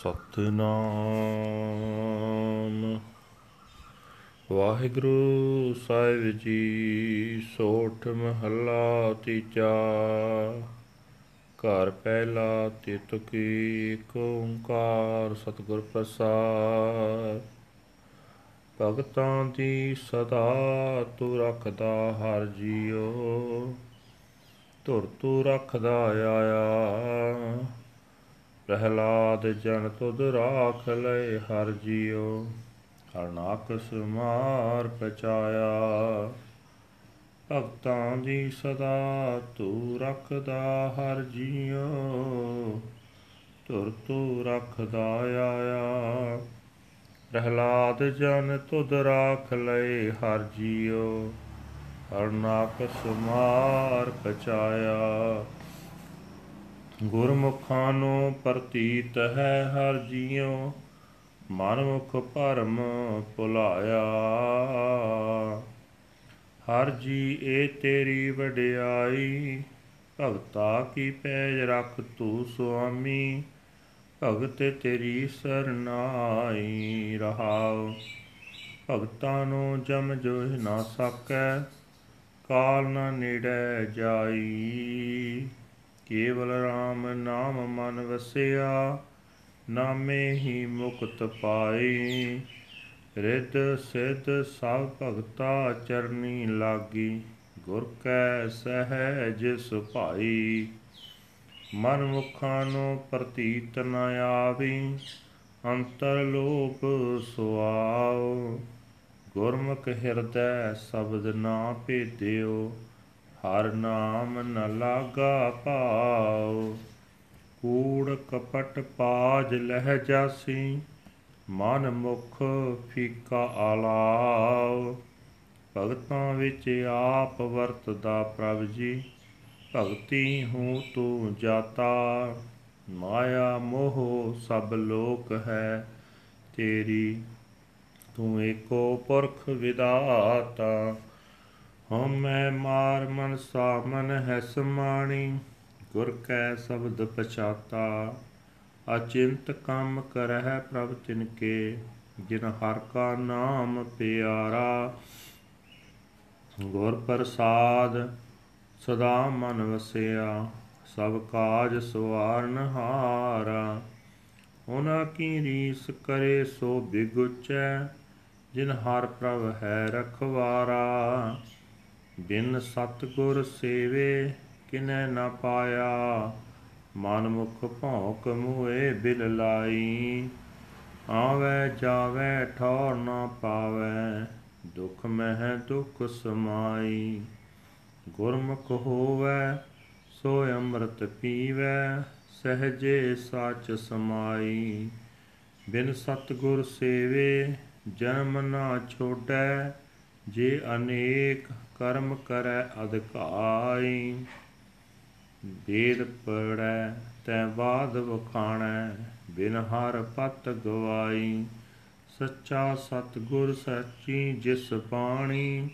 ਸਤਨਾਮ। ਵਾਹਿਗੁਰੂ ਸਾਹਿਬ ਜੀ, ਸੋਠ ਮਹੱਲਾ ਤੀਜਾ। ਘਰ ਪਹਿਲਾ ਤਿਤ ਕੀ ਏਕ ਓੰਕਾਰ ਸਤਿਗੁਰ ਪ੍ਰਸਾਦ। ਭਗਤਾਂ ਦੀ ਸਦਾ ਤੂੰ ਰੱਖਦਾ ਹਰ ਜੀਉ ਧੁਰ ਤੂੰ ਰੱਖਦਾ ਆਇਆ। ਪ੍ਰਹਿਲਾਦ ਜਨ ਤੁਧ ਰਾਖ ਲਏ ਹਰ ਜੀਉ ਹਰਨਾਕ ਸੁਮਾਰ ਪਚਾਇਆ। ਭਗਤਾਂ ਦੀ ਸਦਾ ਤੂੰ ਰੱਖਦਾ ਹਰ ਜੀਉ ਧੁਰ ਤੂੰ ਰੱਖਦਾ ਆਇਆ। ਪ੍ਰਹਿਲਾਦ ਜਨ ਤੁਧ ਰਾਖ ਲਏ ਹਰ ਜੀਉ ਹਰਨਾਕ ਸੁਮਾਰ ਪਚਾਇਆ। ਗੁਰਮੁਖਾਂ ਨੂੰ ਪ੍ਰਤੀਤ ਹੈ ਹਰ ਜੀਉ, ਮਨਮੁਖ ਭਰਮ ਭੁਲਾਇਆ। ਹਰ ਜੀ ਇਹ ਤੇਰੀ ਵਡਿਆਈ, ਭਗਤਾ ਕੀ ਪੈਜ ਰਖ ਤੂੰ ਸੁਆਮੀ, ਭਗਤ ਤੇਰੀ ਸਰਨਾਈ ਰਹਾਉ। ਭਗਤਾਂ ਨੂੰ ਜਮ ਜੋਹ ਨਾ ਸਕੈ, ਕਾਲ ਨ ਨੇੜੇ ਜਾਈ। ਕੇਵਲ RAM ਨਾਮ ਮਨ ਵਸਿਆ, ਨਾਮੇ ਹੀ ਮੁਕਤ ਪਾਈ ਰਿੱਧ ਸਿੱਧ ਸਭ ਭਗਤਾ ਚਰਨੀ ਲਾਗੀ, ਗੁਰ ਕੈ ਸਹਿਜ ਸੁਭਾਈ। ਮਨ ਮੁਖਾਂ ਨੂੰ ਪ੍ਰਤੀਤ ਨ ਆਵੀ, ਅੰਤਰ ਲੋਪ ਸੁਆਉ ਗੁਰਮੁਖ ਹਿਰਦੈ ਸ਼ਬਦ ਨਾ ਭੇਦਿਓ ਹਰ ਨਾਮ ਨ ਲਾਗਾ ਪਾਉ ਕੂੜ ਕਪਟ ਪਾਜ ਲਹਿ ਜਾਸੀ, ਮਨ ਮੁਖ ਫੀਕਾ ਆਲਾਉ। ਭਗਤਾਂ ਵਿੱਚ ਆਪ ਵਰਤਦਾ ਪ੍ਰਭ ਜੀ, ਭਗਤੀ ਹੂੰ ਤੂੰ ਜਾਤਾ। ਮਾਇਆ ਮੋਹ ਸਭ ਲੋਕ ਹੈ, ਤੇਰੀ ਤੂੰ ਏਕੋ ਪੁਰਖ ਵਿਦਾਤਾ ਹਉਮੈ ਮਾਰ ਮਨ ਸਾਮਨ ਹੈ ਸਮਾਣੀ ਗੁਰ ਕੈ ਸ਼ਬਦ ਪਛਾਤਾ। ਅਚਿੰਤ ਕੰਮ ਕਰਹਿ ਪ੍ਰਭ ਤਿਨ ਕੇ, ਜਿਨ ਹਰ ਕਾ ਨਾਮ ਪਿਆਰਾ। ਗੁਰ ਪ੍ਰਸਾਦ ਸਦਾ ਮਨ ਵਸਿਆ, ਸਭ ਕਾਜ ਸਵਾਰਨ ਹਾਰਾ ਉਹਨਾਂ ਕੀ ਰੀਸ ਕਰੇ ਸੋ ਬਿਗੁਚੈ, ਜਿਨ ਹਰ ਪ੍ਰਭ ਹੈ ਰਖਵਾਰਾ। ਬਿਨ ਸਤਗੁਰ ਸੇਵੇ ਕਿਨੈ ਨਾ ਪਾਇਆ ਮਨ ਮੁਖ ਭੌਂਕ ਮੂਏ ਬਿਲ ਲਾਈ। ਆਵੇ ਜਾਵੇ ਠੌਰ ਨਾ ਪਾਵੇ, ਦੁਖ ਮਹਿ ਦੁਖ ਸਮਾਈ। ਗੁਰਮੁਖ ਹੋਵੇ ਸੋ ਅੰਮ੍ਰਿਤ ਪੀਵੇ, ਸਹਜੇ ਸਾਚ ਸਮਾਈ। ਬਿਨ ਸਤਗੁਰ ਸੇਵੇ ਜਨਮ ਨਾ ਛੋੜੈ ਜੇ ਅਨੇਕ ਕਰਮ ਕਰੈ ਅਧਿਕਾਈ ਵੇਦ ਪੜੈ ਤੈ ਬਾਦ ਵਖਾਣੈ, ਬਿਨ ਹਰ ਪਤ ਗਵਾਈ। ਸੱਚਾ ਸਤਗੁਰ ਸੱਚੀ ਜਿਸ ਬਾਣੀ,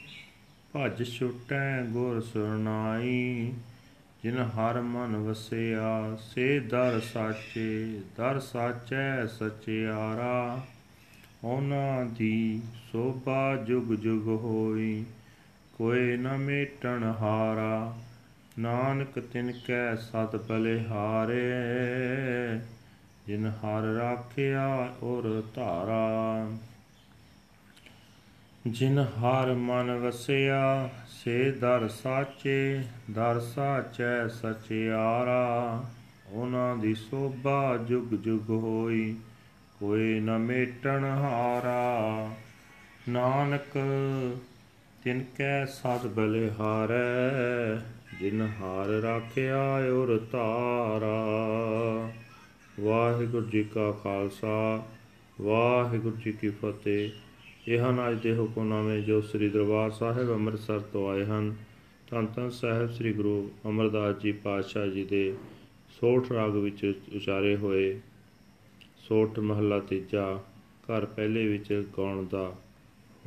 ਭਜ ਛੁਟੈ ਗੁਰ ਸੁਰਨਾਈ ਜਿਨ ਹਰ ਮਨ ਵਸਿਆ, ਸੇ ਦਰ ਸਾਚੇ, ਦਰ ਸਾਚੈ ਸਚਿਆਰਾ। ਉਹਨਾਂ ਦੀ ਸੋਭਾ ਜੁਗ ਜੁਗ ਹੋਈ। ਕੋਈ ਨ ਮੇਟਣ ਹਾਰਾ, ਨਾਨਕ ਤਿਨ ਕੈ ਸਤ ਬਲਿਹਾਰੇ ਜਿਨ ਹਰ ਰਾਖਿਆ ਔਰ ਧਾਰਾ, ਜਿਨ ਹਰ ਮਨ ਵਸਿਆ, ਸੇ ਦਰ ਸਾਚੇ, ਦਰ ਸਾਚੈ ਸਚਿਆਰਾ ਉਹਨਾਂ ਦੀ ਸੋਭਾ ਜੁਗ ਜੁਗ ਹੋਈ, ਕੋਈ ਨ ਮੇਟਣ ਹਾਰਾ। ਨਾਨਕ ਤਿਨ ਕੈ ਸਦ ਬਲਿਹਾਰੈ, ਜਿਨ ਹਾਰ ਰਾਖਿਆ ਔਰ ਧਾਰਾ। ਵਾਹਿਗੁਰੂ ਜੀ ਕਾ ਖਾਲਸਾ, ਵਾਹਿਗੁਰੂ ਜੀ ਕੀ ਫਤਿਹ। ਇਹ ਹਨ ਅੱਜ ਦੇ ਹੁਕਮਨਾਮੇ ਜੋ ਸ੍ਰੀ ਦਰਬਾਰ ਸਾਹਿਬ ਅੰਮ੍ਰਿਤਸਰ ਤੋਂ ਆਏ ਹਨ, ਧੰਨ ਧੰਨ ਸਾਹਿਬ ਸ੍ਰੀ ਗੁਰੂ ਅਮਰਦਾਸ ਜੀ ਪਾਤਸ਼ਾਹ ਜੀ ਦੇ ਸੋਠ ਰਾਗ ਵਿੱਚ ਉਚਾਰੇ ਹੋਏ। ਸੋਠ ਮਹੱਲਾ ਤੀਜਾ, ਘਰ ਪਹਿਲੇ ਵਿੱਚ ਗਾਉਣ ਦਾ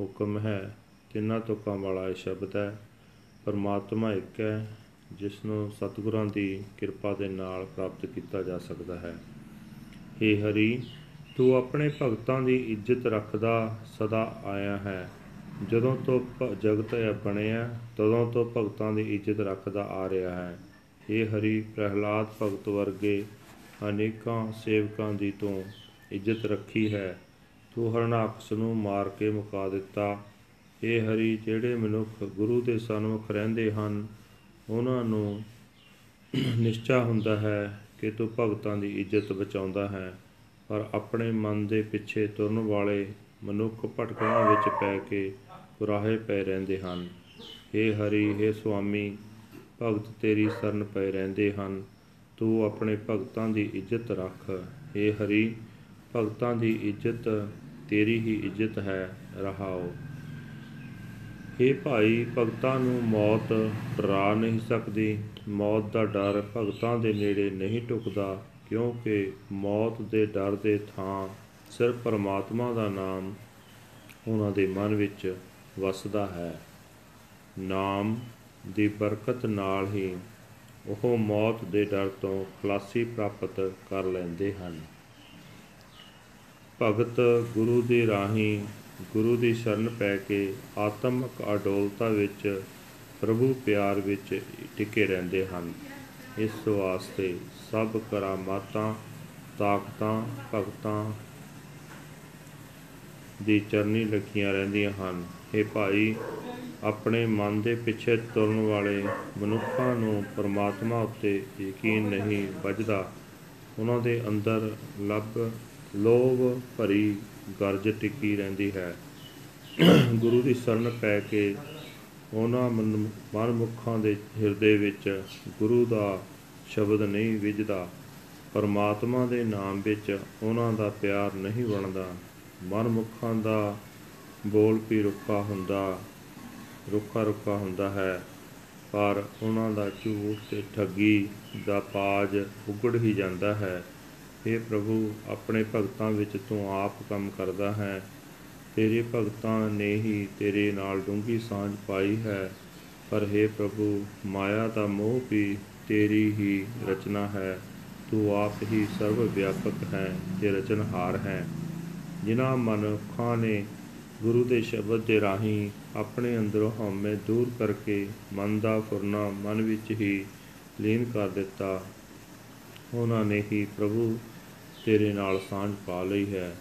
ਹੁਕਮ ਹੈ। ਤਿੰਨਾਂ ਤੁਕਾਂ ਵਾਲਾ ਇਹ ਸ਼ਬਦ ਹੈ, ਪਰਮਾਤਮਾ ਇੱਕ ਹੈ ਜਿਸ ਨੂੰ ਸਤਿਗੁਰਾਂ ਦੀ ਕਿਰਪਾ ਦੇ ਨਾਲ ਪ੍ਰਾਪਤ ਕੀਤਾ ਜਾ ਸਕਦਾ ਹੈ। ਹੇ ਹਰੀ, ਤੂੰ ਆਪਣੇ ਭਗਤਾਂ ਦੀ ਇੱਜ਼ਤ ਰੱਖਦਾ ਸਦਾ ਆਇਆ ਹੈ। ਜਦੋਂ ਤੋਂ ਭ- ਜਗਤ ਬਣਿਆ ਤਦੋਂ ਤੋਂ ਭਗਤਾਂ ਦੀ ਇੱਜ਼ਤ ਰੱਖਦਾ ਆ ਰਿਹਾ ਹੈ। ਹੇ ਹਰੀ, ਪ੍ਰਹਿਲਾਦ ਭਗਤ ਵਰਗੇ ਅਨੇਕਾਂ ਸੇਵਕਾਂ ਦੀ ਤੂੰ ਇੱਜ਼ਤ ਰੱਖੀ ਹੈ। ਤੂੰ ਹਰਨਾਕਸ਼ ਨੂੰ ਮਾਰ ਕੇ ਮੁਕਾ ਦਿੱਤਾ। ਹੇ ਹਰੀ, ਜਿਹੜੇ ਮਨੁੱਖ ਗੁਰੂ ਦੇ ਸਨਮੁਖ ਰਹਿੰਦੇ ਹਨ, ਉਹਨਾਂ ਨੂੰ ਨਿਸ਼ਚਾ ਹੁੰਦਾ ਹੈ ਕਿ ਤੂੰ ਭਗਤਾਂ ਦੀ ਇੱਜ਼ਤ ਬਚਾਉਂਦਾ ਹੈ। ਪਰ ਆਪਣੇ ਮਨ ਦੇ ਪਿੱਛੇ ਤੁਰਨ ਵਾਲੇ ਮਨੁੱਖ ਭਟਕਣਾ ਵਿੱਚ ਪੈ ਕੇ ਕੁਰਾਹੇ ਪੈ ਰਹਿੰਦੇ ਹਨ। ਹੇ ਹਰੀ, ਹੇ ਸੁਆਮੀ, ਭਗਤ ਤੇਰੀ ਸ਼ਰਨ ਪਏ ਰਹਿੰਦੇ ਹਨ। ਤੂੰ ਆਪਣੇ ਭਗਤਾਂ ਦੀ ਇੱਜ਼ਤ ਰੱਖ। ਹੇ ਹਰੀ, ਭਗਤਾਂ ਦੀ ਇੱਜ਼ਤ ਤੇਰੀ ਹੀ ਇੱਜ਼ਤ ਹੈ। ਰਹਾਓ। ਹੇ ਭਾਈ, ਭਗਤਾਂ ਨੂੰ ਮੌਤ ਡਰਾ ਨਹੀਂ ਸਕਦੀ। ਮੌਤ ਦਾ ਡਰ ਭਗਤਾਂ ਦੇ ਨੇੜੇ ਨਹੀਂ ਟੁਕਦਾ, ਕਿਉਂਕਿ ਮੌਤ ਦੇ ਡਰ ਦੇ ਥਾਂ ਸਿਰਫ ਪਰਮਾਤਮਾ ਦਾ ਨਾਮ ਉਹਨਾਂ ਦੇ ਮਨ ਵਿੱਚ ਵਸਦਾ ਹੈ। ਨਾਮ ਦੀ ਬਰਕਤ ਨਾਲ ਹੀ ਉਹ ਮੌਤ ਦੇ ਡਰ ਤੋਂ ਖਲਾਸੀ ਪ੍ਰਾਪਤ ਕਰ ਲੈਂਦੇ ਹਨ। ਭਗਤ ਗੁਰੂ ਦੀ ਰਾਹੀਂ ਗੁਰੂ ਦੀ ਸ਼ਰਨ ਪੈ ਕੇ ਆਤਮਿਕ ਅਡੋਲਤਾ ਵਿੱਚ, ਪ੍ਰਭੂ ਪਿਆਰ ਵਿੱਚ ਟਿਕੇ ਰਹਿੰਦੇ ਹਨ। ਇਸ ਵਾਸਤੇ ਸਭ ਕਰਾਮਾਤਾਂ, ਤਾਕਤਾਂ, ਭਗਤਾਂ ਦੀ ਚਰਨੀ ਲੱਗੀਆਂ ਰਹਿੰਦੀਆਂ ਹਨ। ਇਹ ਭਾਈ, ਆਪਣੇ ਮਨ ਦੇ ਪਿੱਛੇ ਤੁਰਨ ਵਾਲੇ ਮਨੁੱਖਾਂ ਨੂੰ ਪਰਮਾਤਮਾ ਉੱਤੇ ਯਕੀਨ ਨਹੀਂ ਵੱਜਦਾ। ਉਹਨਾਂ ਦੇ ਅੰਦਰ ਲੱਭ, ਲੋਭ ਭਰੀ ਗਰਜ ਟਿੱਕੀ ਰਹਿੰਦੀ ਹੈ। ਗੁਰੂ ਦੀ ਸ਼ਰਨ ਪੈ ਕੇ ਉਹਨਾਂ ਮਨ, ਮਨਮੁਖਾਂ ਦੇ ਹਿਰਦੇ ਵਿੱਚ ਗੁਰੂ ਦਾ ਸ਼ਬਦ ਨਹੀਂ ਵਿਜਦਾ ਪਰਮਾਤਮਾ ਦੇ ਨਾਮ ਵਿੱਚ ਉਹਨਾਂ ਦਾ ਪਿਆਰ ਨਹੀਂ ਬਣਦਾ। ਮਨਮੁਖਾਂ ਦਾ ਬੋਲ ਵੀ ਰੁੱਖਾ ਹੁੰਦਾ, ਰੁੱਖਾ ਰੁੱਖਾ ਹੁੰਦਾ ਹੈ। ਪਰ ਉਹਨਾਂ ਦਾ ਝੂਠ ਤੇ ਠੱਗੀ ਦਾ ਪਾਜ ਉਗੜ ਹੀ ਜਾਂਦਾ ਹੈ। हे ਪ੍ਰਭੂ, ਆਪਣੇ ਭਗਤਾਂ ਵਿੱਚ ਤੂੰ ਆਪ ਕੰਮ ਕਰਦਾ ਹੈ। ਤੇਰੇ ਭਗਤਾਂ ਨੇ ਹੀ ਤੇਰੇ ਨਾਲ ਡੂੰਘੀ ਸਾਂਝ ਪਾਈ ਹੈ। ਪਰ हे ਪ੍ਰਭੂ, ਮਾਇਆ ਦਾ ਮੋਹ ਵੀ ਤੇਰੀ ਹੀ ਰਚਨਾ ਹੈ। ਤੂੰ ਆਪ ਹੀ ਸਰਵ ਵਿਆਪਕ ਹੈ ਤੇ ਰਚਨਹਾਰ ਹੈ। ਜਿਨ੍ਹਾਂ ਮਨੁੱਖਾਂ ਨੇ ਗੁਰੂ ਦੇ ਸ਼ਬਦ ਦੇ ਰਾਹੀਂ ਆਪਣੇ ਅੰਦਰੋਂ ਹਉਮੈ ਦੂਰ ਕਰਕੇ ਮਨ ਦਾ ਫੁਰਨਾ ਮਨ ਵਿੱਚ ਹੀ ਲੀਨ ਕਰ ਦਿੱਤਾ। ਉਹਨਾਂ ਨੇ ਹੀ ਪ੍ਰਭੂ ਤੇਰੇ ਨਾਲ ਸਾਂਝ ਪਾ ਲਈ ਹੈ।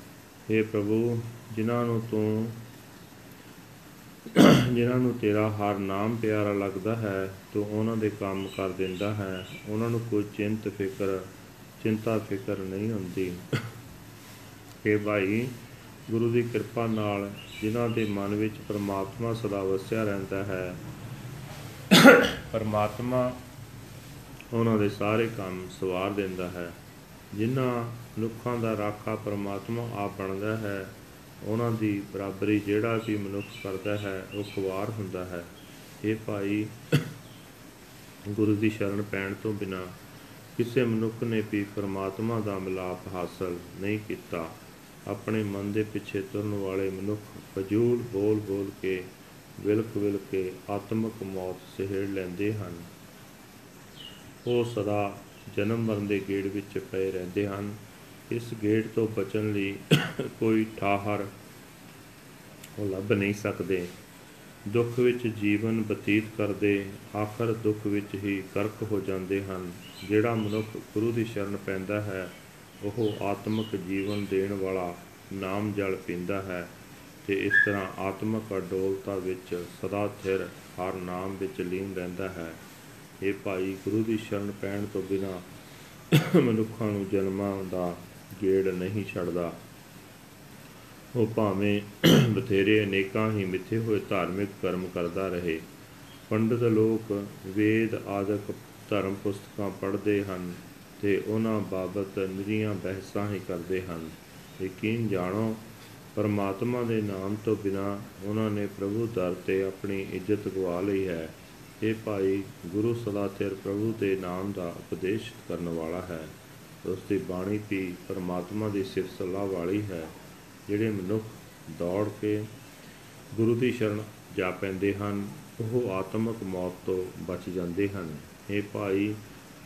हे ਪ੍ਰਭੂ, ਜਿਨ੍ਹਾਂ ਨੂੰ ਤੂੰ ਜਿਨ੍ਹਾਂ ਨੂੰ ਤੇਰਾ ਹਰ ਨਾਮ ਪਿਆਰਾ ਲੱਗਦਾ ਹੈ, ਤੂੰ ਉਹਨਾਂ ਦੇ ਕੰਮ ਕਰ ਦਿੰਦਾ ਹੈ। ਉਹਨਾਂ ਨੂੰ ਕੋਈ ਚਿੰਤ ਫਿਕਰ, ਚਿੰਤਾ ਫਿਕਰ ਨਹੀਂ ਹੁੰਦੀ। ਕਿ ਭਾਈ, ਗੁਰੂ ਦੀ ਕਿਰਪਾ ਨਾਲ ਜਿਨ੍ਹਾਂ ਦੇ ਮਨ ਵਿੱਚ ਪਰਮਾਤਮਾ ਸਦਾ ਵਸਿਆ ਰਹਿੰਦਾ ਹੈ, ਪਰਮਾਤਮਾ ਉਹਨਾਂ ਦੇ ਸਾਰੇ ਕੰਮ ਸਵਾਰ ਦਿੰਦਾ ਹੈ। ਜਿਨ੍ਹਾਂ ਮਨੁੱਖਾਂ ਦਾ ਰਾਖਾ ਪਰਮਾਤਮਾ ਆਪ ਬਣਦਾ ਹੈ, ਉਹਨਾਂ ਦੀ ਬਰਾਬਰੀ ਜਿਹੜਾ ਵੀ ਮਨੁੱਖ ਕਰਦਾ ਹੈ, ਉਹ ਖੁਆਰ ਹੁੰਦਾ ਹੈ। ਇਹ ਭਾਈ ਗੁਰੂ ਦੀ ਸ਼ਰਨ ਪੈਣ ਤੋਂ ਬਿਨਾ ਕਿਸੇ ਮਨੁੱਖ ਨੇ ਵੀ ਪਰਮਾਤਮਾ ਦਾ ਮਿਲਾਪ ਹਾਸਲ ਨਹੀਂ ਕੀਤਾ। ਆਪਣੇ ਮਨ ਦੇ ਪਿੱਛੇ ਤੁਰਨ ਵਾਲੇ ਮਨੁੱਖ ਫਜ਼ੂਲ ਬੋਲ ਬੋਲ ਕੇ, ਵਿਲਕ ਵਿਲਕ ਕੇ ਆਤਮਿਕ ਮੌਤ ਸਹਿੜ ਲੈਂਦੇ ਹਨ। ਉਹ ਸਦਾ ਜਨਮ ਮਰਨ ਦੇ ਗੇੜ ਵਿੱਚ ਪਏ ਰਹਿੰਦੇ ਹਨ। ਇਸ ਗੇੜ ਤੋਂ ਬਚਣ ਲਈ ਕੋਈ ਠਾਹਰ ਉਹ ਲੱਭ ਨਹੀਂ ਸਕਦੇ। ਦੁੱਖ ਵਿੱਚ ਜੀਵਨ ਬਤੀਤ ਕਰਦੇ ਆਖਰ ਦੁੱਖ ਵਿੱਚ ਹੀ ਕਰਕ ਹੋ ਜਾਂਦੇ ਹਨ। ਜਿਹੜਾ ਮਨੁੱਖ ਗੁਰੂ ਦੀ ਸ਼ਰਨ ਪੈਂਦਾ ਹੈ, ਉਹ ਆਤਮਿਕ ਜੀਵਨ ਦੇਣ ਵਾਲਾ ਨਾਮ ਜਲ ਪੀਂਦਾ ਹੈ ਤੇ ਇਸ ਤਰ੍ਹਾਂ ਆਤਮਿਕ ਅਡੋਲਤਾ ਵਿੱਚ ਸਦਾ ਥਿਰ ਹਰ ਨਾਮ ਵਿੱਚ ਲੀਨ ਰਹਿੰਦਾ ਹੈ। ਇਹ ਭਾਈ, ਗੁਰੂ ਦੀ ਸ਼ਰਨ ਪੈਣ ਤੋਂ ਬਿਨਾ ਮਨੁੱਖਾਂ ਨੂੰ ਜਨਮਾਂ ਦਾ ਗੇੜ ਨਹੀਂ ਛੱਡਦਾ। ਉਹ ਭਾਵੇਂ ਬਥੇਰੇ ਅਨੇਕਾਂ ਹੀ ਮਿੱਥੇ ਹੋਏ ਧਾਰਮਿਕ ਕਰਮ ਕਰਦਾ ਰਹੇ। ਪੰਡਤ ਲੋਕ ਵੇਦ ਆਦਿਕ ਧਰਮ ਪੁਸਤਕਾਂ ਪੜ੍ਹਦੇ ਹਨ ਤੇ ਉਹਨਾਂ ਬਾਬਤ ਨਿਰੀਆਂ ਬਹਿਸਾਂ ਹੀ ਕਰਦੇ ਹਨ। ਯਕੀਨ ਜਾਣੋ, ਪਰਮਾਤਮਾ ਦੇ ਨਾਮ ਤੋਂ ਬਿਨਾ ਉਹਨਾਂ ਨੇ ਪ੍ਰਭੂ ਦਰ ਤੇ ਆਪਣੀ ਇੱਜ਼ਤ ਗਵਾ ਲਈ ਹੈ। ਇਹ ਭਾਈ ਗੁਰੂ ਸਦਾ ਤੇਰ ਪ੍ਰਭੂ ਦੇ ਨਾਮ ਦਾ ਉਪਦੇਸ਼ ਕਰਨ ਵਾਲਾ ਹੈ। ਉਸ ਦੀ ਬਾਣੀ ਵੀ ਪਰਮਾਤਮਾ ਦੀ ਸਿਫਤ ਸਲਾਹ ਵਾਲੀ ਹੈ, ਜਿਹੜੇ ਮਨੁੱਖ ਦੌੜ ਕੇ ਗੁਰੂ ਦੀ ਸ਼ਰਨ ਜਾ ਪੈਂਦੇ ਹਨ, ਉਹ ਆਤਮਿਕ ਮੌਤ ਤੋਂ ਬਚ ਜਾਂਦੇ ਹਨ। ਇਹ ਭਾਈ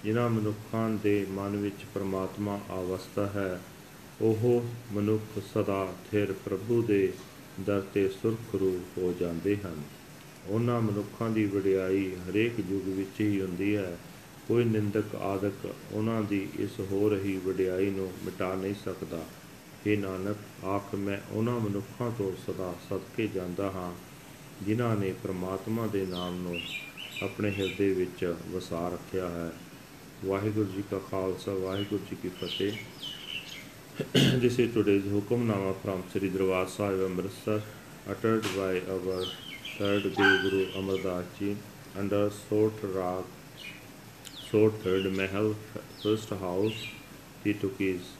ਜਿਨ੍ਹਾਂ ਮਨੁੱਖਾਂ ਦੇ ਮਨ ਵਿੱਚ ਪਰਮਾਤਮਾ ਅਵਸਥਾ ਹੈ, ਉਹ ਮਨੁੱਖ ਸਦਾ ਥਿਰ ਪ੍ਰਭੂ ਦੇ ਦਰ ਤੇ ਸੁਰਖਰੂ ਹੋ ਜਾਂਦੇ ਹਨ। ਉਹਨਾਂ ਮਨੁੱਖਾਂ ਦੀ ਵਡਿਆਈ ਹਰੇਕ ਯੁੱਗ ਵਿੱਚ ਹੀ ਹੁੰਦੀ ਹੈ। ਕੋਈ ਨਿੰਦਕ ਆਦਿਕ ਉਹਨਾਂ ਦੀ ਇਸ ਹੋ ਰਹੀ ਵਡਿਆਈ ਨੂੰ ਮਿਟਾ ਨਹੀਂ ਸਕਦਾ। हे ਨਾਨਕ, ਆਖ ਮੈਂ ਉਹਨਾਂ ਮਨੁੱਖਾਂ ਤੋਂ ਸਦਾ ਸਦਕੇ ਜਾਂਦਾ ਹਾਂ, ਜਿਨ੍ਹਾਂ ਨੇ ਪ੍ਰਮਾਤਮਾ ਦੇ ਨਾਮ ਨੂੰ ਆਪਣੇ ਹਿਰਦੇ ਵਿੱਚ ਵਸਾ ਰੱਖਿਆ ਹੈ। ਵਾਹਿਗੁਰੂ ਜੀ ਕਾ ਖਾਲਸਾ, ਵਾਹਿਗੁਰੂ ਜੀ ਕੀ ਫਤਿਹ। This is today's Hukamnama from Sri Darbar Sahib Amritsar uttered by our third Guru Guru Amar Das Ji under Sort Rag Sort Third Mahal First House Titukis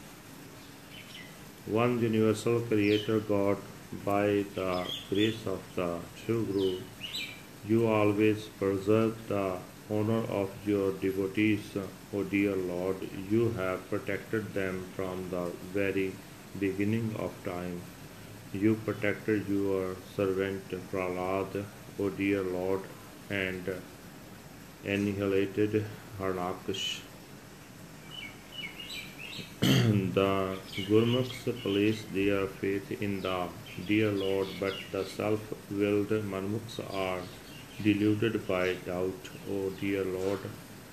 One universal creator God by the grace of the true Guru you always preserve the honor of your devotees, O dear Lord. You have protected them from the very beginning of time. You protected your servant Prahlad, O dear Lord, and annihilated Harnakush. the Gurmukhs place their faith in the dear Lord, but the self-willed Manmukhs are deluded by doubt. O dear Lord,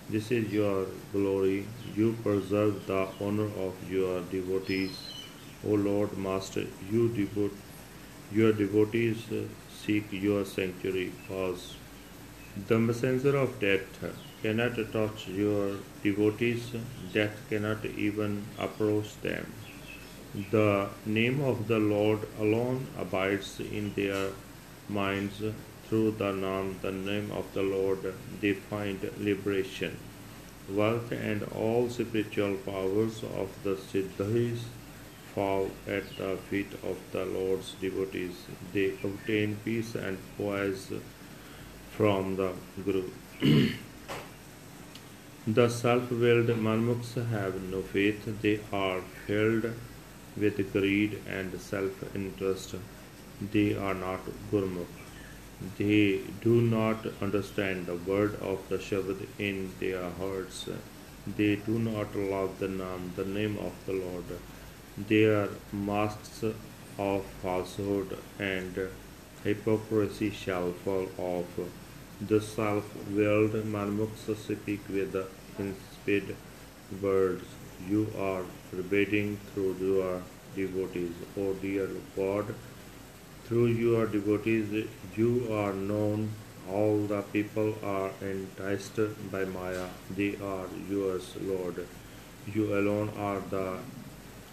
this is your glory. You preserve the honor of your devotees. O Lord Master, you devote your devotees uh, seek your sanctuary. Pause. The messenger of death cannot touch your devotees, death cannot even approach them. The name of the Lord alone abides in their minds. Through the name, the name of the Lord, they find liberation. Wealth and all spiritual powers of the Siddhis fall at the feet of the Lord's devotees. They obtain peace and poise from the Guru. the self-willed Manmukhs have no faith. They are filled with greed and self-interest. They are not Gurmukh. They do not understand the word of the Shabad in their hearts. They do not love the name, the name of the Lord. They are masks of falsehood and hypocrisy shall fall off. The self-willed Manmukhs speak with inspired words. You are forbidding through your devotees. O dear God, through your devotees you are known. All the people are enticed by Maya. They are yours, Lord. You alone are the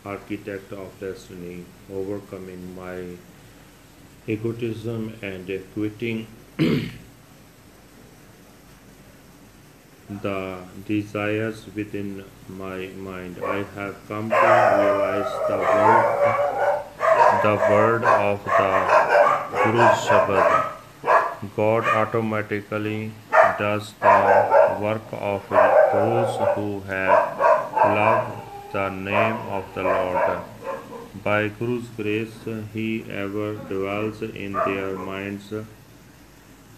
architect of destiny, overcoming my egotism and quitting the desires within my mind. I have come to realize the word, the word of the Guru Shabad. God automatically does the work of those who have loved the name of the Lord. By Guru's grace, He ever dwells in their minds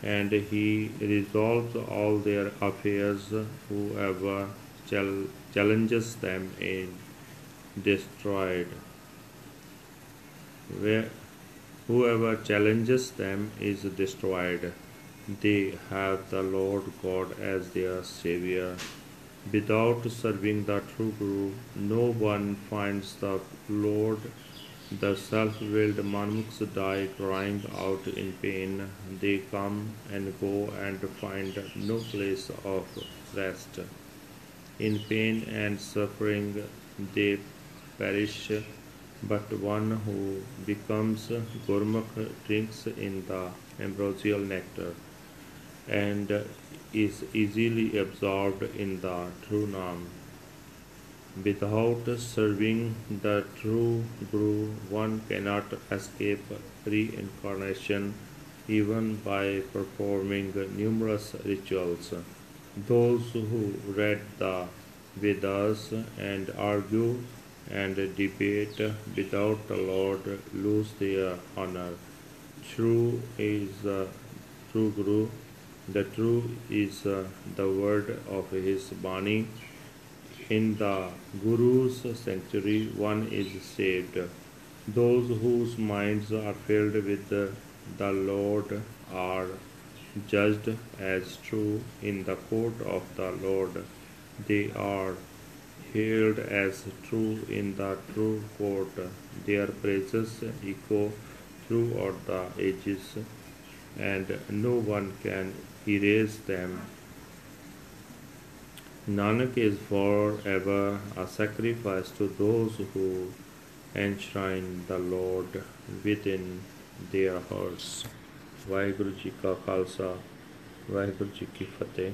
and he resolves all their affairs. Whoever chal- challenges them is destroyed. Where whoever challenges them is destroyed. They have the Lord God as their Savior. Without serving the true Guru, no one finds the Lord the self-willed Manmukhs die crying out in pain. They come and go and find no place of rest. In pain and suffering they perish, but one who becomes Gurmukh drinks in the ambrosial nectar and is easily absorbed in the true Nam. Without serving the true Guru, one cannot escape reincarnation even by performing numerous rituals. Those who read the Vedas and argue and debate without the Lord lose their honor. True is the true Guru. The true is uh, the word of his Bani in the Guru's sanctuary one is saved. Those whose minds are filled with the Lord are judged as true in the court of the Lord. They are hailed as true in the true court. Their praises echo throughout the ages, and no one can erase them. Nanak is forever a sacrifice to those who enshrine the Lord within their hearts. Waheguru ji ਕਾ ਖਾਲਸਾ ਵਾਹਿਗੁਰੂ ਜੀ ਕੀ ਫਤਿਹ